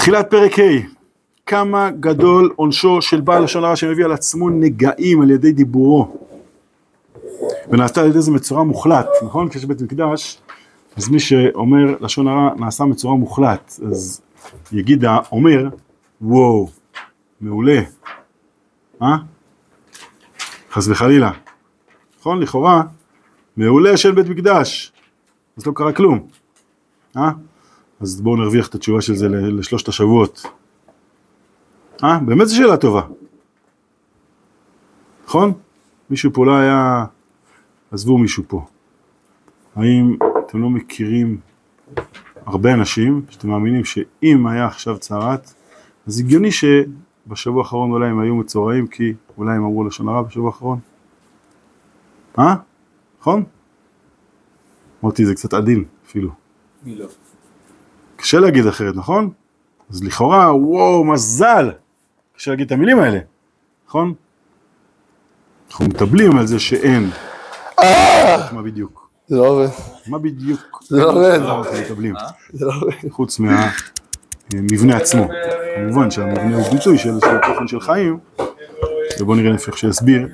תחילת פרק ה' כמה גדול עונשו של בעל לשון הרע שמביא על עצמו נגעים על ידי דיבורו ונעשתה על ידי זה מצורע מוחלט, נכון? כשיש בית מקדש אז מי שאומר לשון הרע נעשה מצורע מוחלט אז יגיד האומר וואו מעולה אה? חס וחלילה נכון? לכאורה מעולה של בית מקדש אז לא קרה כלום אה? אז בואו נרוויח את התשובה של זה לשלושת השבועות אה? באמת זו שאלה טובה נכון? מישהו פה לא היה עזבו מישהו פה האם אתם לא מכירים הרבה אנשים שאתם מאמינים שאם היה עכשיו צרת אז הגיוני שבשבוע האחרון אולי הם היו מצורעים כי אולי הם אמרו לשון הרע בשבוע האחרון אה? נכון? אמרתי זה קצת עדין אפילו. מי לא? קשה להגיד אחרת נכון? אז לכאורה וואו מזל קשה להגיד את המילים האלה נכון? אנחנו מטבלים על זה שאין מה בדיוק? זה לא עובד. מה בדיוק? זה לא עובד. אנחנו מטבלים? זה לא עובד. חוץ מהמבנה עצמו. כמובן שהמבנה הוא ביטוי של של תוכן של חיים, ובואו נראה איך שיסביר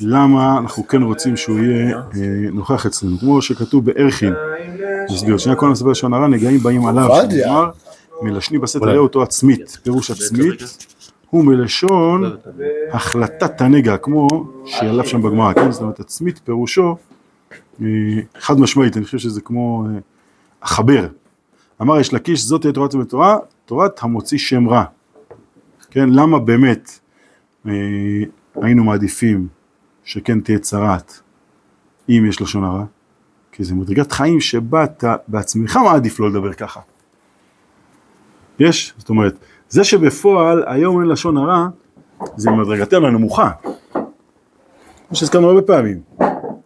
למה אנחנו כן רוצים שהוא יהיה אה, נוכח אצלנו. כמו שכתוב בערכין, נסביר, שנייה כל מספר לשון הרע נגעים באים עליו. שנאמר מלשני בסתר ראה אותו עצמית, פירוש עצמית הוא מלשון החלטת הנגע, כמו שעליו שם בגמרא, כן? זאת אומרת עצמית פירושו אה, חד משמעית, אני חושב שזה כמו אה, החבר. אמר יש לקיש זאת תהיה תורת בתורה, תורת המוציא שם רע. כן, למה באמת אה, היינו מעדיפים שכן תהיה צרת אם יש לשון הרע? כי זה מדרגת חיים שבה אתה בעצמך מעדיף לא לדבר ככה. יש? זאת אומרת, זה שבפועל היום אין לשון הרע, זה מדרגתנו הנמוכה. כמו שהזכרנו הרבה פעמים.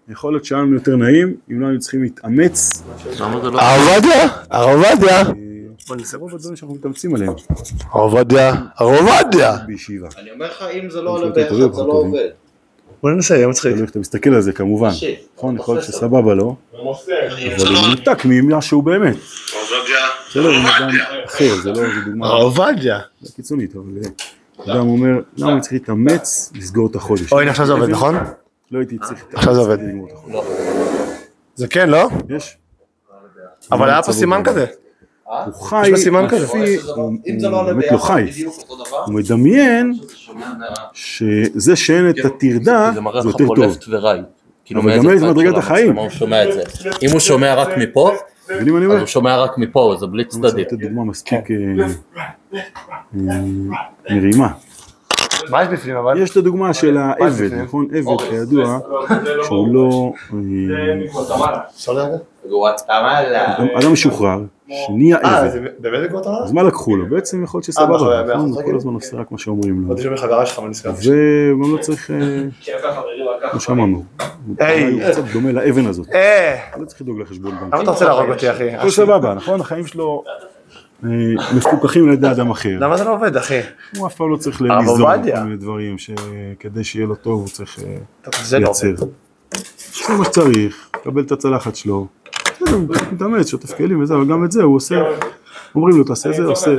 יכול להיות שהיה לנו יותר נעים, אם לא היינו צריכים להתאמץ, זה לא? הרב עובדיה, הרב עובדיה, זה רוב הדברים שאנחנו מתאמצים עליהם הרב עובדיה, הרב עובדיה. בישיבה. אני אומר לך, אם זה לא עולה טובים, זה לא. עובד. בוא ננסה, יהיה מצחיק. אתה מסתכל על זה כמובן. נכון? יכול להיות שסבבה לו, אבל הוא מנותק ממה שהוא באמת. זה לא אדם אחר, זה לא, זה דוגמה הרב עובדיה. קיצונית, אבל אה, אדם אומר, למה אני צריך להתאמץ לסגור את החודש? אוי, עכשיו זה עובד, נכון? לא הייתי צריך להתאמץ עכשיו זה עובד. זה כן, לא? יש? אבל היה פה סימן כזה. הוא חי, יש לו סימן כזה. לפי- הוא אם זה לא עולה באמת ביחד, לא חי, דבר. הוא מדמיין שזה שאין את הטרדה זה זה יותר טוב. כאילו אבל מאיזה גם צד מדרגת החיים. המצלמה הוא שומע את זה. אם הוא שומע רק מפה, אני אז? הוא שומע רק מפה, זה בלי אני רוצה צדדים. לתת דוגמה מספיק אה, אה, מרימה. מה יש בפנים אבל? יש את הדוגמה של העבד? נכון? עבד כידוע שהוא לא... אה, אפשר לרגע? גואטמלה. אדם- אדם שנהיה אה, עבד, זה באמת בגואטמלה? אז מה לקחו לו? בעצם יכול להיות אה, שסבבה, בחוויה, נכון? הוא כל הזמן עושה רק מה שאומרים לו. וגם לא צריך, אה, כמו שאמרנו, הוא היי. קצת דומה לאבן הזאת, אה, לא צריך לדאוג לחשבון בנק. למה אתה רוצה להרוג אותי אחי? הכל סבבה, נכון? החיים שלו אה, מפוקחים על ידי אדם אחר. למה זה לא עובד אחי? הוא אף פעם לא צריך ליזום. כל מיני דברים שכדי שיהיה לו טוב הוא צריך אה, זה לא לייצר. עובד. זה מה שצריך, קבל את הצלחת שלו. בסדר, הוא מתאמץ, שוטף כלים וזה, אבל גם את זה הוא עושה, אומרים לו תעשה זה, עושה.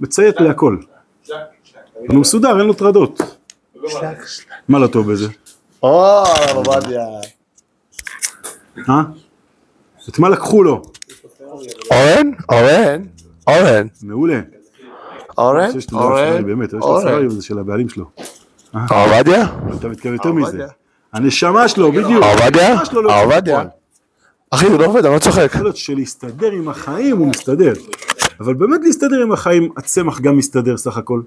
מציית להכל. אבל הוא מסודר, אין לו טרדות. מה לא טוב בזה? או, הרב עובדיה. אה? את מה לקחו לו? אורן? אורן? אורן? מעולה. אורן? אורן? באמת, יש לו אורן? הסלריום הזה של הבעלים שלו. הרב עובדיה? אתה מתכוון יותר מזה. הנשמה שלו, בדיוק. הרב עובדיה? לא עובדיה? אחי, הוא לא עובד, אני לא צוחק. להיות שלהסתדר עם החיים הוא מסתדר, אבל באמת להסתדר עם החיים, הצמח גם מסתדר סך הכל.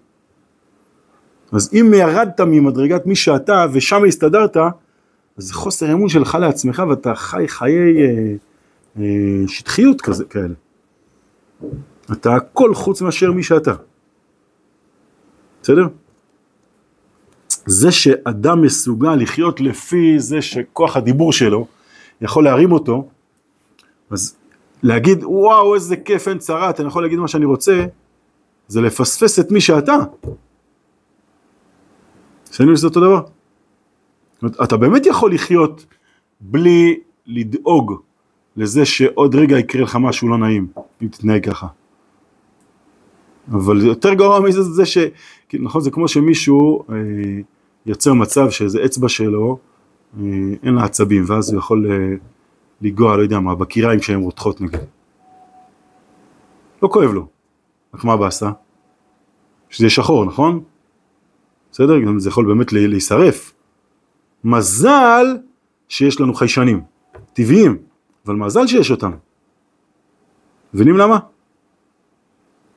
אז אם ירדת ממדרגת מי שאתה ושם הסתדרת, אז זה חוסר אמון שלך לעצמך ואתה חי חיי אה, אה, שטחיות כזה, כאלה. אתה הכל חוץ מאשר מי שאתה. בסדר? זה שאדם מסוגל לחיות לפי זה שכוח הדיבור שלו יכול להרים אותו, אז להגיד וואו איזה כיף אין צרת, אני יכול להגיד מה שאני רוצה, זה לפספס את מי שאתה. שמים שזה אותו דבר. אתה באמת יכול לחיות בלי לדאוג לזה שעוד רגע יקרה לך משהו לא נעים, אם תתנהג ככה. אבל יותר גרוע מזה זה ש... נכון, זה כמו שמישהו אה, יוצר מצב שאיזה אצבע שלו, אה, אין לה עצבים, ואז הוא יכול אה, לנגוע, לא יודע מה, בקיריים כשהן רותחות נגיד. לא כואב לו. רק מה באסה? שזה שחור, נכון? בסדר? גם זה יכול באמת לה- להישרף. מזל שיש לנו חיישנים, טבעיים, אבל מזל שיש אותם. מבינים למה?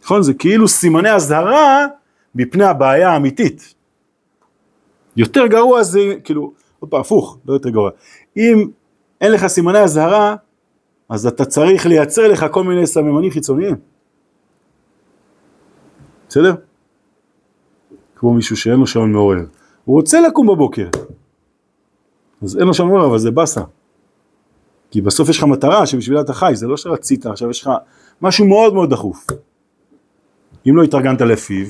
נכון? זה כאילו סימני אזהרה מפני הבעיה האמיתית. יותר גרוע זה, כאילו, עוד פעם, הפוך, לא יותר גרוע. אם אין לך סימני אזהרה, אז אתה צריך לייצר לך כל מיני סממנים חיצוניים. בסדר? כמו מישהו שאין לו שעון מעורר. הוא רוצה לקום בבוקר. אז אין לו שעון מעורר, אבל זה באסה. כי בסוף יש לך מטרה שבשבילה אתה חי, זה לא שרצית, עכשיו יש לך משהו מאוד מאוד דחוף. אם לא התארגנת לפיו,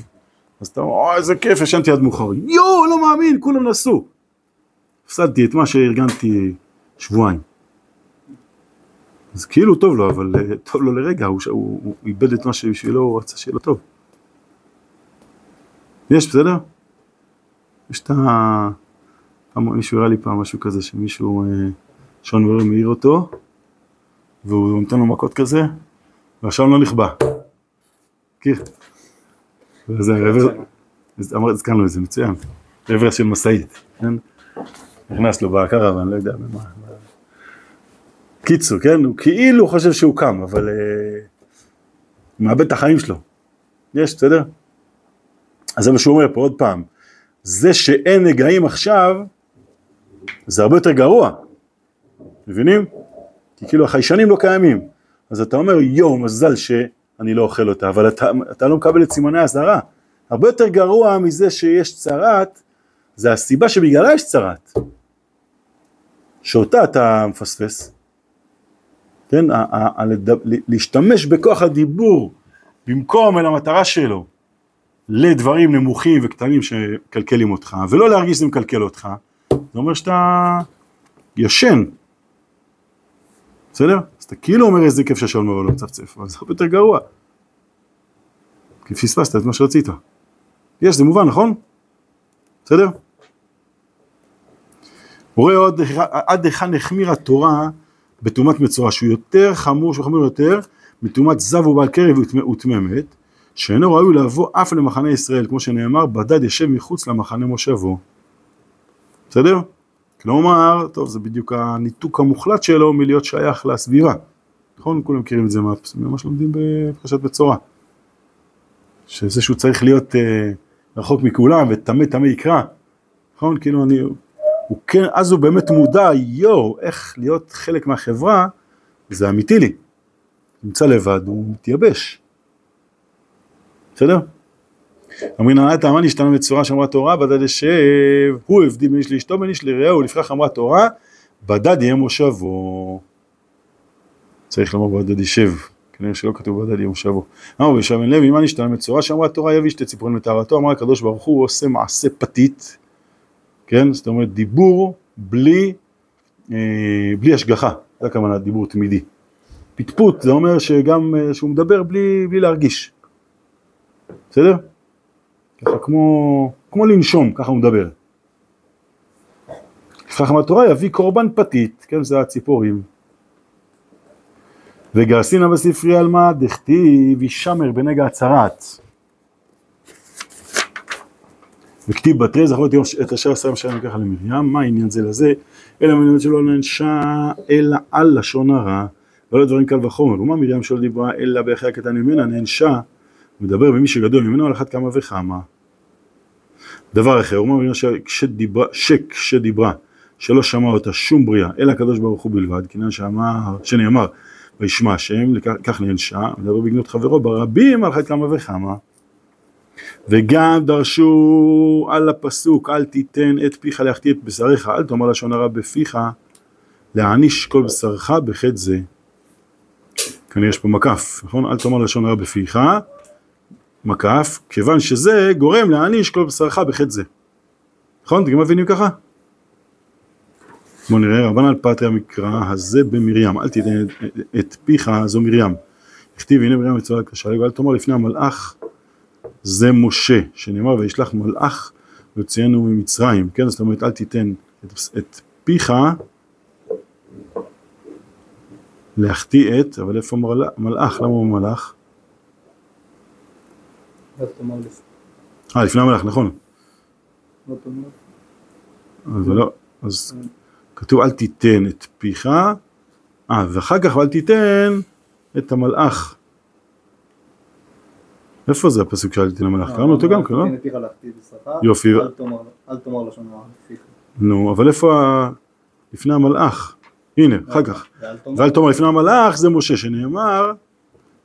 אז אתה אומר, איזה כיף, ישנתי עד מאוחר. יואו, לא מאמין, כולם נסעו. הפסדתי את מה שארגנתי שבועיים. אז כאילו טוב לו, אבל אה, טוב לו לרגע, הוא, הוא, הוא איבד את מה שבשבילו הוא רצה שיהיה לו טוב. יש, בסדר? יש את ה... מישהו הראה לי פעם משהו כזה, שמישהו, אה, שעון מעורר מעיר אותו, והוא נותן לו מכות כזה, והשעון לא נכבה. מכיר? וזה הרבר, אז אמר, הזכרנו את זה, מצוין. רבר של משאית, כן? נכנס לו בקרוון, לא יודע במה. קיצור, כן? הוא כאילו חושב שהוא קם, אבל אה, הוא מאבד את החיים שלו. יש, בסדר? אז זה מה שהוא אומר פה עוד פעם. זה שאין נגעים עכשיו, זה הרבה יותר גרוע. מבינים? כי כאילו החיישנים לא קיימים. אז אתה אומר, יואו, מזל שאני לא אוכל אותה, אבל אתה, אתה לא מקבל את סימני האזהרה. הרבה יותר גרוע מזה שיש צרת, זה הסיבה שבגללה יש צרת. שאותה אתה מפספס. כן, להשתמש בכוח הדיבור במקום אל המטרה שלו לדברים נמוכים וקטנים שמקלקלים אותך, ולא להרגיש שזה מקלקל אותך, זה אומר שאתה ישן. בסדר? אז אתה כאילו אומר איזה כיף שהשעון מעורר לא מצפצף, אבל זה הרבה יותר גרוע. כי פספסת את מה שרצית. יש, זה מובן, נכון? בסדר? הוא רואה עוד עד היכן החמירה התורה בטומאת מצורע, שהוא יותר חמור, שהוא חמור יותר מטומאת זב ובעל קרב ותממת, שאינו ראוי לבוא אף למחנה ישראל, כמו שנאמר, בדד ישב מחוץ למחנה מושבו. בסדר? כלומר, טוב, זה בדיוק הניתוק המוחלט שלו מלהיות שייך לסביבה. נכון? כולם מכירים את זה מה מה שלומדים בפרשת בצורה. שזה שהוא צריך להיות אה, רחוק מכולם וטמא טמא יקרא. נכון? כאילו אני... הוא כן, אז הוא באמת מודע, יואו, איך להיות חלק מהחברה, זה אמיתי לי. נמצא לבד, הוא מתייבש. בסדר? אמרין הנהלת האמן השתנה בצורה שאמרה תורה, בדד ישב, הוא הבדיל בין איש לאשתו, בין איש לרעהו, לפיכך אמרה תורה, בדד יהיה מושבו. צריך לומר בדד ישב, כנראה שלא כתוב בדד יהיה מושבו. אמר וישב בן לוי, מה נשתנה בצורה שאמרה תורה, יביא שתי ציפורים לטהרתו, אמר הקדוש ברוך הוא עושה מעשה פתית, כן? זאת אומרת דיבור בלי, אה, בלי השגחה, זה הכוונה דיבור תמידי. פטפוט זה אומר שגם, אה, שהוא מדבר בלי, בלי להרגיש. בסדר? ככה כמו, כמו לנשום, ככה הוא מדבר. חכם התורה יביא קורבן פתית, כן, זה הציפורים. וגרסינא בספרי על מה דכתיב ישמר בנגע הצרת. וכתיב בתרי זכור את אשר עשה משלם ככה למרים, מה העניין זה לזה? אלא מלמד שלא נענשה אלא על לשון הרע, ולא דברים קל וחומר. ומה מרים שלא דיברה אלא באחי הקטן ממנה נענשה, מדבר במי שגדול ממנו על אחת כמה וכמה. דבר אחר, הוא אומר שכשדיברה, שכשדיברה שלא שמע אותה שום בריאה, אלא הקדוש ברוך הוא בלבד, כנראה שאמר, שנאמר, וישמע השם, כך נענשה, מדבר בגנות חברו, ברבים על אחת כמה וכמה. וגם דרשו על הפסוק, אל תיתן את פיך להחטיא את בשריך, אל תאמר לשון הרע בפיך, להעניש כל בשרך בחטא זה. כנראה יש פה מקף, נכון? אל תאמר לשון הרע בפיך, מקף, כיוון שזה גורם להעניש כל בשרך בחטא זה. נכון? אתם מבינים ככה? בואו נראה, רבנן פטרי המקרא הזה במרים, אל תיתן את פיך, זו מרים. הכתיב הנה מרים מצוות קשה, ואל תאמר לפני המלאך זה משה, שנאמר וישלח מלאך ויוציאנו ממצרים, כן, זאת אומרת אל תיתן את, את פיך להחטיא את, אבל איפה מל- מלאך, למה הוא מלאך? אז אה, לפני המלאך, נכון, לא. אבל לא, אז כתוב אל תיתן את פיך, אה, ואחר כך אל תיתן את המלאך. איפה זה הפסוק שאל תיתן למלאך? קראנו אותו גם פיך להחטיא בשכר. יופי. אל תאמר- לשון הרע. נו, אבל איפה. לפני המלאך? הנה, אחר כך. ואל תאמר- לפני המלאך זה משה שנאמר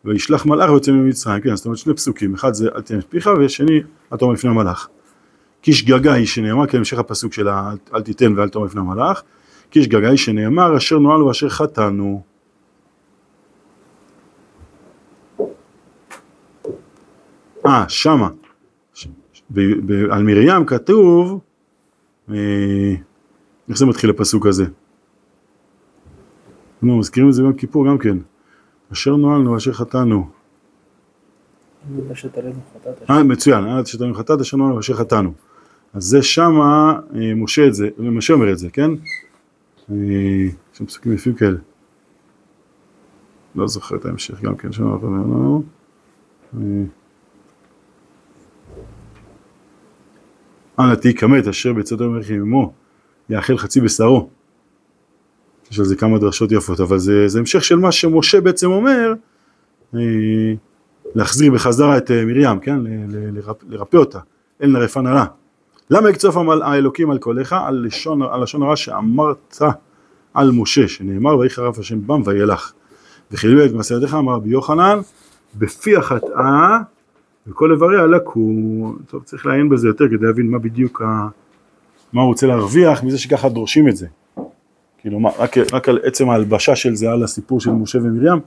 וישלח מלאך ויוצא ממצרים, כן, זאת אומרת שני פסוקים, אחד זה אל את פיך ושני אל תאמר לפני המלאך. כי שגגה היא שנאמר, כן, המשך הפסוק של אל תיתן ואל תאמר לפני המלאך, כי שגגה היא שנאמר אשר נועלנו ואשר חטאנו. אה, שמה, על מרים כתוב, אה, איך זה מתחיל הפסוק הזה? נו, מזכירים את זה ביום כיפור גם כן. אשר נועלנו ואשר חטאנו. ולבשת עלינו חטאת אה, מצוין, אה, שתנו חטאת אשר נועלנו ואשר חטאנו. אז זה שמה, אה, משה את זה, משה אומר את זה, כן? אה, יש שם פסוקים יפים כאלה. לא זוכר את ההמשך גם כן, שם אנחנו אנא תהי כמת אשר בצאתו ממך עמו יאכל חצי בשרו. יש על זה כמה דרשות יפות, אבל זה, זה המשך של מה שמשה בעצם אומר, אה, להחזיר בחזרה את אה, מרים, כן? לרפא אותה, אין לרפא נרע. למה יקצוף האלוקים על קולך? על לשון, על לשון הרע שאמרת על משה, שנאמר ויהי חרף השם בם וילך. וחילול את מעשה אמר רבי יוחנן, בפי החטאה וכל איבריה לקו. טוב, צריך לעיין בזה יותר כדי להבין מה בדיוק, ה... מה הוא רוצה להרוויח מזה שככה דורשים את זה. כאילו מה, רק, רק על עצם ההלבשה של זה על הסיפור של משה ומרים?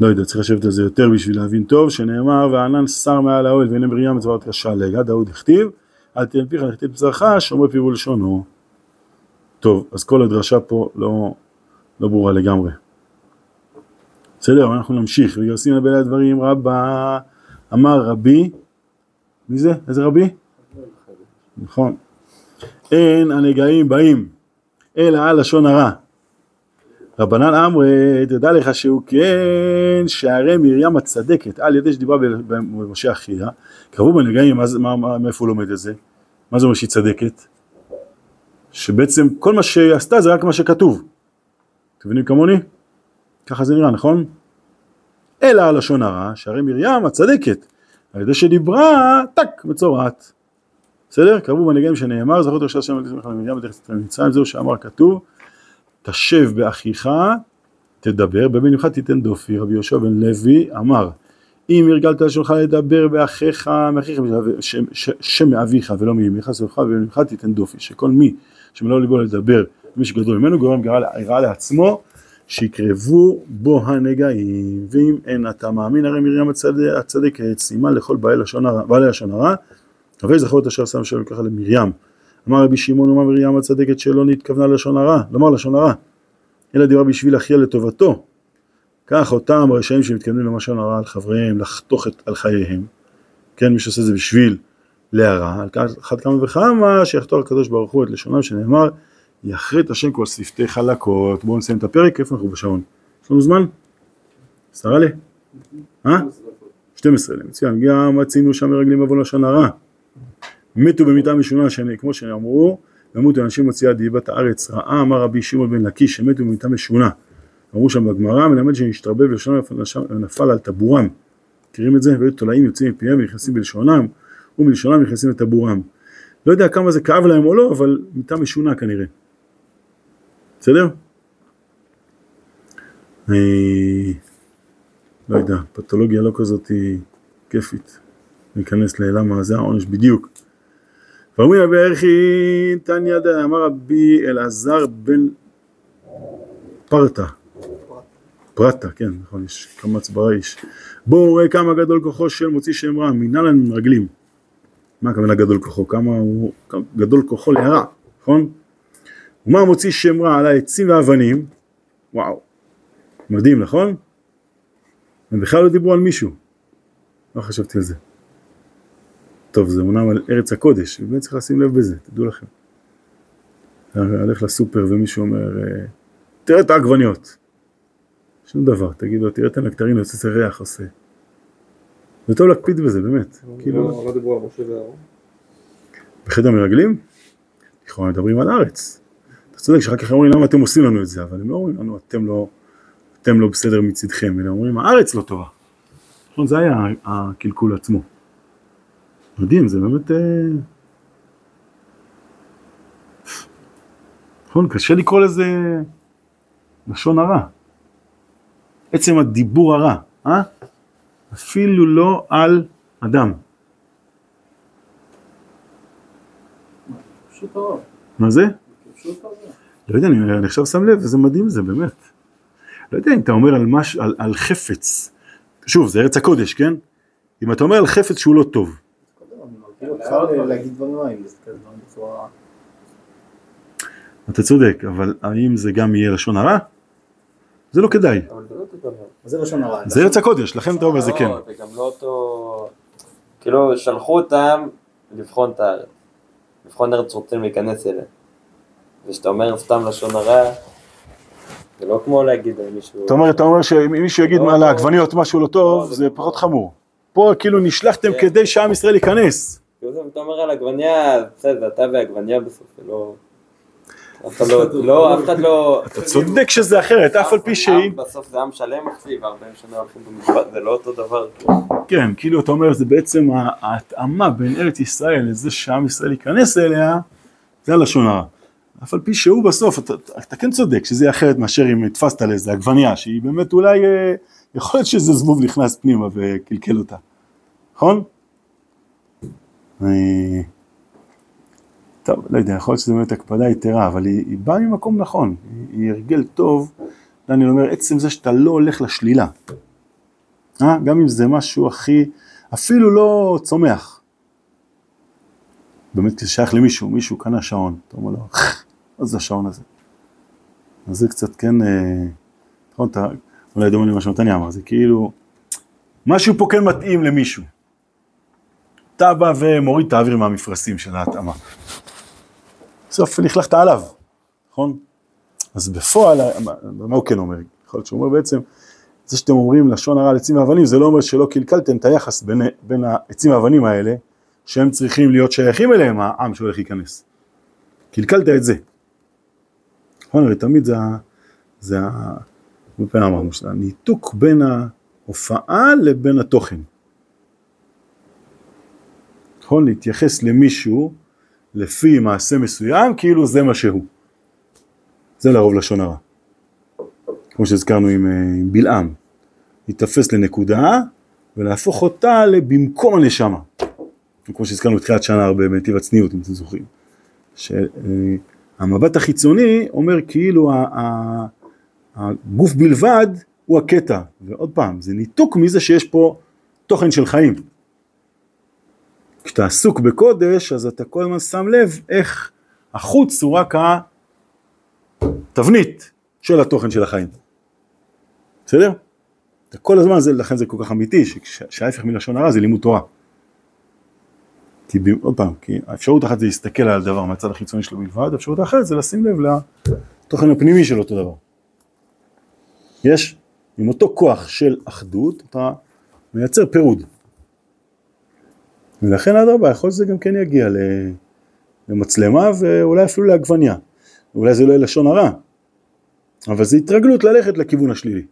לא יודע, צריך לשבת על זה יותר בשביל להבין טוב, שנאמר והענן שר מעל האוהל ואין מרים מצוות קשה lega, דאוד הכתיב, אל תהיה פיך לכתיב בצרך, שומר פיו ולשונו. טוב, אז כל הדרשה פה לא, לא ברורה לגמרי. בסדר, אנחנו נמשיך, וגרסין בין הדברים רבה, אמר רבי, מי זה? איזה רבי? נכון. אין הנגעים באים, אלא על לשון הרע. רבנן אמרי, תדע לך שהוא כן, שהרי מרים הצדקת, על ידי שדיברה במשה אחיה, קרבו בנגעים, מה מה- מה- מאיפה הוא לומד את זה? מה זה אומר שהיא צדקת? שבעצם כל מה שהיא עשתה זה רק מה שכתוב. אתם מבינים כמוני? ככה זה נראה, נכון? אלא הלשון הרע, שהרי מרים הצדקת, על ידי שדיברה, טק, מצורעת. בסדר? קרבו בנגעים שנאמר, זכות ראשי השם לך למרים בדרך צאתנו ממצרים, זהו שאמר כתוב, תשב באחיך, תדבר, בבנך תיתן דופי, רבי יהושע בן לוי אמר, אם הרגלת לשונך לדבר באחיך, מאחיך, שם- מאביך ולא מאמך, סופך ובבנך תיתן דופי, שכל מי שמלוא ליבו לדבר, מי שגדול ממנו גורם גרע לעצמו, שיקרבו בו הנגעים, ואם אין אתה מאמין הרי מרים הצד- הצדקת, סימן לכל בעלי לשון הרע, בעלי לשון הרע, הרי זכור את אשר שם שם ככה למרים. אמר רבי שמעון ומה מרים הצדקת שלא נתכוונה לשון הרע, לומר לשון הרע, אלא דיברה בשביל אחיה לטובתו. כך אותם רשעים שמתכוונים למשון הרע על חבריהם, לחתוך את, על חייהם, כן, מי שעושה זה בשביל להרע, על אחת כמה וכמה שיחתור הקדוש ברוך הוא את לשונם שנאמר, יחרט השם כל שפתי חלקות. בואו נסיים את הפרק, איפה אנחנו בשעון? יש לנו זמן? עשרה לי? אה? 12 לי, מצוין. גם מצינו שם מרגלים עוון לשון הרע. מתו במיתה משונה, שאני, כמו שאמרו, ימותו אנשים מוציאה דיבת הארץ רעה, אמר רבי שמעון בן לקיש, שמתו במיתה משונה. אמרו שם בגמרא, מלמד שנשתרבב בלשונם ונפל על טבורם. מכירים את זה? והיו תולעים יוצאים מפיהם ונכנסים בלשונם, ומלשונם נכנסים לטבורם. לא יודע כמה זה כאב להם או לא, אבל מיתה משונה כנראה. בסדר? אה, לא יודע, פתולוגיה לא כזאת כיפית. ניכנס ללמה זה העונש בדיוק. ואומרים רבי ערכי תניא דא אמר רבי אלעזר בן פרתא פרטה, כן, נכון, יש קמץ בריש. בואו ראה כמה גדול כוחו של מוציא שם רע, מנהל לנו מרגלים. מה הכוונה גדול כוחו? כמה הוא, כמה, גדול כוחו להרע, נכון? ומה מוציא שם רע על העצים והאבנים? וואו, מדהים, נכון? הם בכלל לא דיברו על מישהו. לא חשבתי על זה. טוב, זה אומנם על ארץ הקודש, באמת צריך לשים לב בזה, תדעו לכם. אתה הולך לסופר ומישהו אומר, אה, תראה את העגבניות. שום דבר, תגיד לו, תראה את הנקטרין, עושה ריח, עושה. זה טוב להקפיד בזה, באמת. כאילו, לא דיברו על משה ואהרון. בחדר מרגלים, לכאורה מדברים על הארץ. אתה צודק שאחר כך אומרים למה אתם עושים לנו את זה, אבל הם לא אומרים לנו אתם לא, אתם לא בסדר מצידכם, אלא אומרים הארץ לא טובה. נכון, זה היה הקלקול עצמו. מדהים, זה באמת... אה, נכון, קשה לקרוא לזה לשון הרע. עצם הדיבור הרע, אה? אפילו לא על אדם. פשוט הרב. מה זה? לא יודע, אני, אני עכשיו שם לב, איזה מדהים זה, באמת. לא יודע אם אתה אומר על, מש, על, על חפץ, שוב, זה ארץ הקודש, כן? אם אתה אומר על חפץ שהוא לא טוב. אתה צודק, אבל האם זה גם יהיה לשון הרע? זה לא כדאי. זה לא זה לשון הרע? זה ארץ הקודש, לכן אתה אומר זה כן. לא, זה גם לא אותו... כאילו, שלחו אותם לבחון את הארץ. לבחון ארץ רוצים להיכנס אליה. וכשאתה אומר סתם לשון הרע, זה לא כמו להגיד על מישהו... אתה אומר, אתה אומר שאם מישהו יגיד לא, על לא. העגבניות משהו לא טוב, לא, זה לא. פחות חמור. פה כאילו נשלחתם כן. כדי שעם ישראל ייכנס. כאילו זה, אתה אומר על עגבניה, בסדר, אתה ועגבניה בסוף, זה לא... אף אחד לא, לא, אף אחד לא... אתה צודק שזה אחרת, אף על פי שהיא... בסוף זה עם שלם אחי, וארבעים שנה הולכים במשפט, זה לא אותו דבר. כן, כאילו אתה אומר, זה בעצם ההתאמה בין ארץ ישראל לזה שעם ישראל ייכנס אליה, זה הלשון הרע. אף על פי שהוא בסוף, אתה, אתה, כן צודק שזה יהיה אחרת מאשר אם נתפסת על איזה עגבנייה, שהיא באמת אולי, אה, יכול להיות שזה זבוב נכנס פנימה וקלקל אותה, נכון? טוב, לא יודע, יכול להיות שזה באמת הקפדה יתרה, אבל היא, היא באה ממקום נכון, היא, היא הרגל טוב, דניאל אומר, עצם זה שאתה לא הולך לשלילה, אה? גם אם זה משהו הכי, אפילו לא צומח. באמת כשזה שייך למישהו, מישהו קנה שעון, אתה אומר לו, זה השעון הזה? אז זה קצת כן, אה, נכון, אתה, אולי דומה למה שמתניה אמר, זה כאילו, משהו פה כן מתאים למישהו. אתה בא ומוריד את האוויר מהמפרשים של ההתאמה. בסוף לכלכת עליו, נכון? אז בפועל, מה הוא כן אומר? יכול להיות שהוא אומר בעצם, זה שאתם אומרים לשון הרע על עצים ואבנים, זה לא אומר שלא קלקלתם את היחס בין, בין העצים והאבנים האלה, שהם צריכים להיות שייכים אליהם, העם שהולך להיכנס. קלקלת את זה. נכון, הרי תמיד זה ה... זה ה... הרבה פעמים אמרנו, הניתוק בין ההופעה לבין התוכן. נכון, להתייחס למישהו לפי מעשה מסוים, כאילו זה מה שהוא. זה לרוב לשון הרע. כמו שהזכרנו עם, אה, עם בלעם. להתאפס לנקודה ולהפוך אותה לבמקום הנשמה. כמו שהזכרנו בתחילת שנה הרבה בנתיב הצניעות, אם אתם זוכרים. שהמבט החיצוני אומר כאילו הגוף בלבד הוא הקטע. ועוד פעם, זה ניתוק מזה שיש פה תוכן של חיים. כשאתה עסוק בקודש, אז אתה כל הזמן שם לב איך החוץ הוא רק התבנית של התוכן של החיים. בסדר? אתה כל הזמן, זה, לכן זה כל כך אמיתי, שההפך מלשון הרע זה לימוד תורה. כי עוד פעם, כי האפשרות אחת זה להסתכל על הדבר מהצד החיצוני שלו בלבד, האפשרות האחרת זה לשים לב לתוכן הפנימי של אותו דבר. יש, עם אותו כוח של אחדות, אתה מייצר פירוד. ולכן אדרבה, יכול להיות שזה גם כן יגיע למצלמה ואולי אפילו לעגבניה. אולי זה לא יהיה לשון הרע, אבל זה התרגלות ללכת לכיוון השלילי.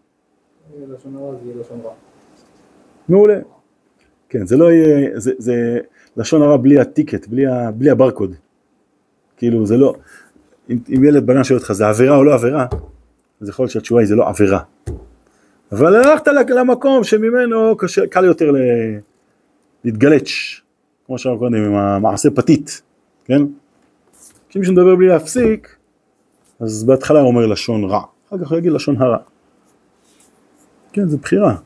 לשון הרע, זה יהיה לשון רע. מעולה. כן, זה לא יהיה, זה, זה לשון הרע בלי הטיקט, בלי, ה, בלי הברקוד. כאילו זה לא, אם, אם ילד בגן שואל אותך זה עבירה או לא עבירה, אז יכול להיות שהתשובה היא זה לא עבירה. אבל הלכת למקום שממנו קשה, קל יותר ל, להתגלץ', כמו שאמרנו קודם עם המעשה פתית, כן? כשמישהו מדבר בלי להפסיק, אז בהתחלה הוא אומר לשון רע, אחר כך הוא יגיד לשון הרע. כן, זה בחירה.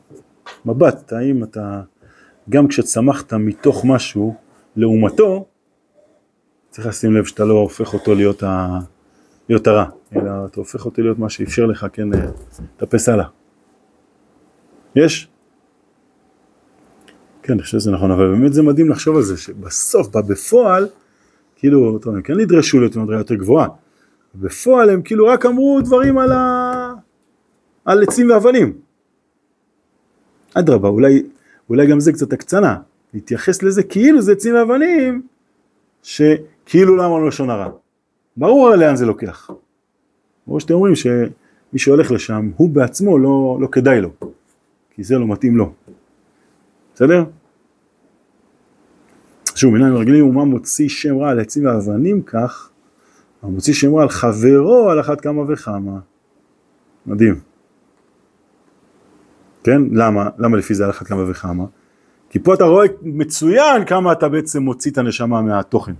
מבט, האם אתה, גם כשצמחת מתוך משהו לעומתו, צריך לשים לב שאתה לא הופך אותו להיות, ה, להיות הרע, אלא אתה הופך אותו להיות מה שאפשר לך, כן, אה, לטפס הלאה. יש? כן, אני חושב שזה נכון, אבל באמת זה מדהים לחשוב על זה, שבסוף, בפועל, כאילו, טוב, הם כן נדרשו להיות מדרגה יותר גבוהה. בפועל הם כאילו רק אמרו דברים על, ה... על עצים ואבנים. אדרבה, אולי, אולי גם זה קצת הקצנה, להתייחס לזה כאילו זה עצים ואבנים, שכאילו למה לא לשון הרע. ברור לאן זה לוקח. ברור שאתם אומרים שמי שהולך לשם, הוא בעצמו לא, לא כדאי לו, כי זה לא מתאים לו. בסדר? שוב, מנהל מרגלים ומה מוציא שם רע על עצים ואבנים כך, המוציא שם רע על חברו על אחת כמה וכמה. מדהים. כן? למה? למה לפי זה על אחת כמה וכמה? כי פה אתה רואה מצוין כמה אתה בעצם מוציא את הנשמה מהתוכן.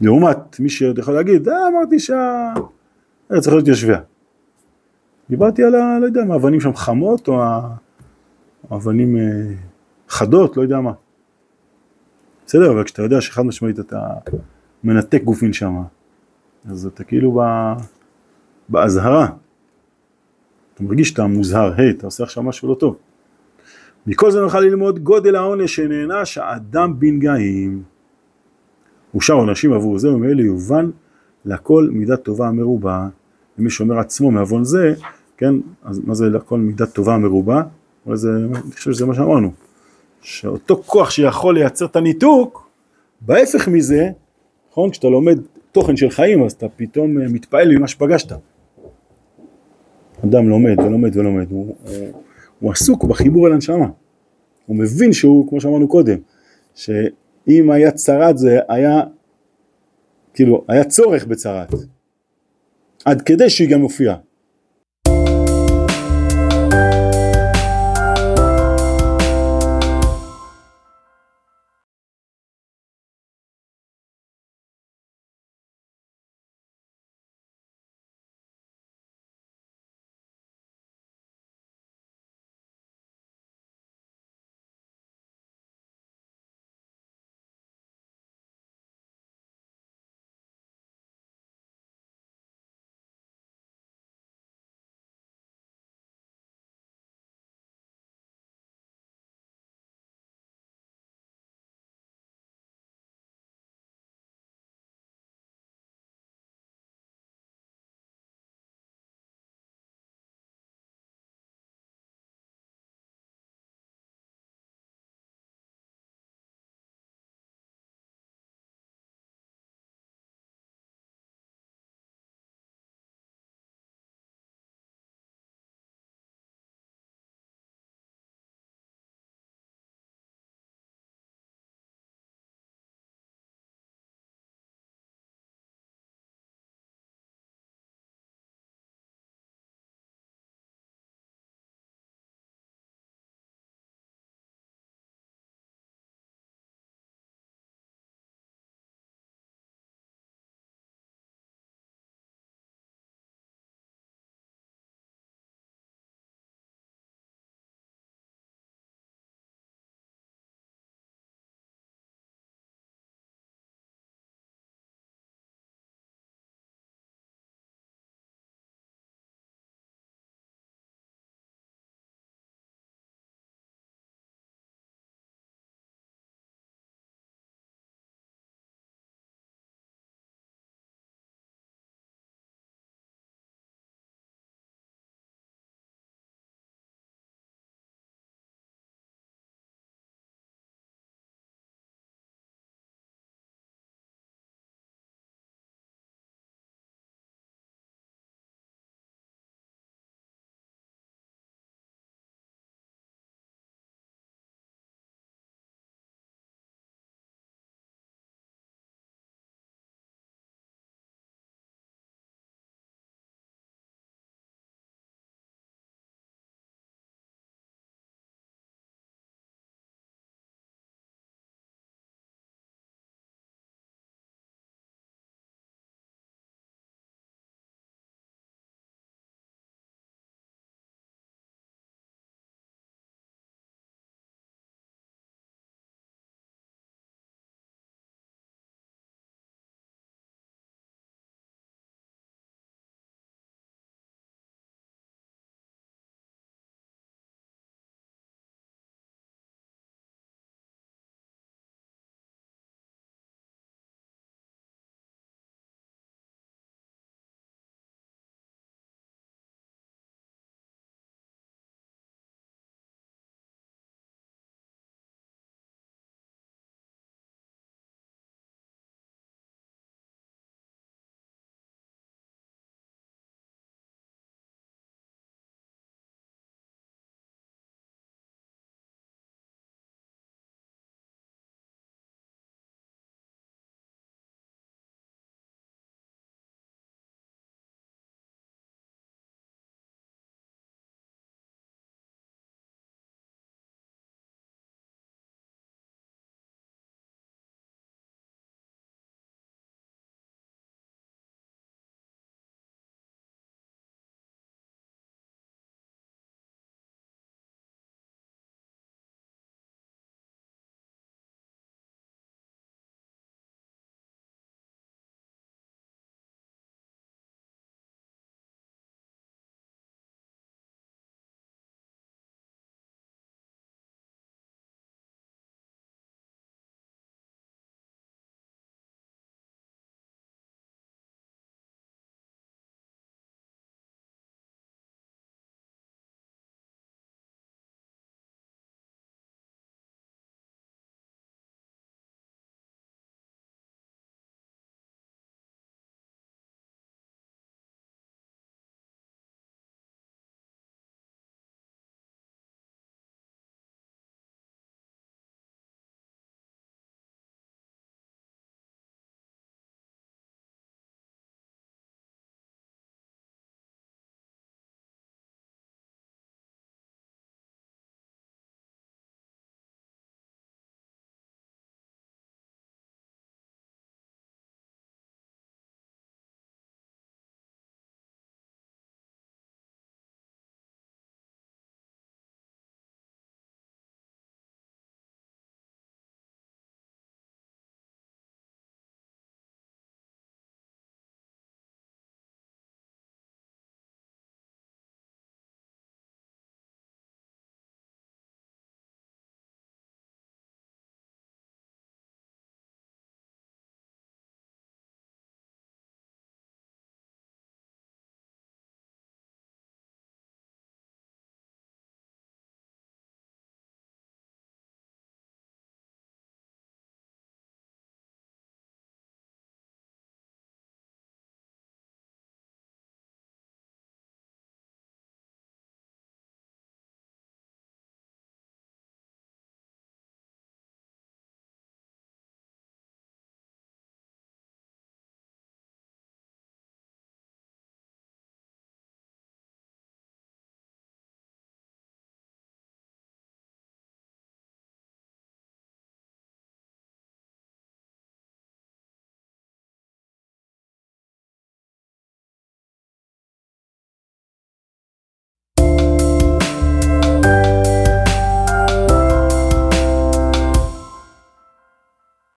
לעומת מי שעוד יכול להגיד, אה, אמרתי שהארץ צריך להיות יושביה. דיברתי על ה... לא יודע מה, אבנים שם חמות או האבנים אה, חדות, לא יודע מה. בסדר, אבל כשאתה יודע שחד משמעית אתה מנתק גופין שם, אז אתה כאילו ב... באזהרה. אתה מרגיש שאתה מוזהר, היי, אתה עושה עכשיו משהו לא טוב. מכל זה נוכל ללמוד גודל העונש שנענש האדם בנגעים. אושר עונשים עבור זה, ומאלה יובן לכל מידה טובה המרובה. ומי שאומר עצמו מעוון זה, כן, אז מה זה לכל מידה טובה המרובה? אבל זה, אני חושב שזה מה שאמרנו. שאותו כוח שיכול לייצר את הניתוק, בהפך מזה, נכון, כשאתה לומד תוכן של חיים, אז אתה פתאום אה, מתפעל ממה שפגשת. אדם לומד ולומד ולומד, הוא, הוא, עסוק בחיבור אל הנשמה. הוא מבין שהוא, כמו שאמרנו קודם, שאם היה צרת זה היה, כאילו, היה צורך בצרת. עד כדי שהיא גם מופיעה.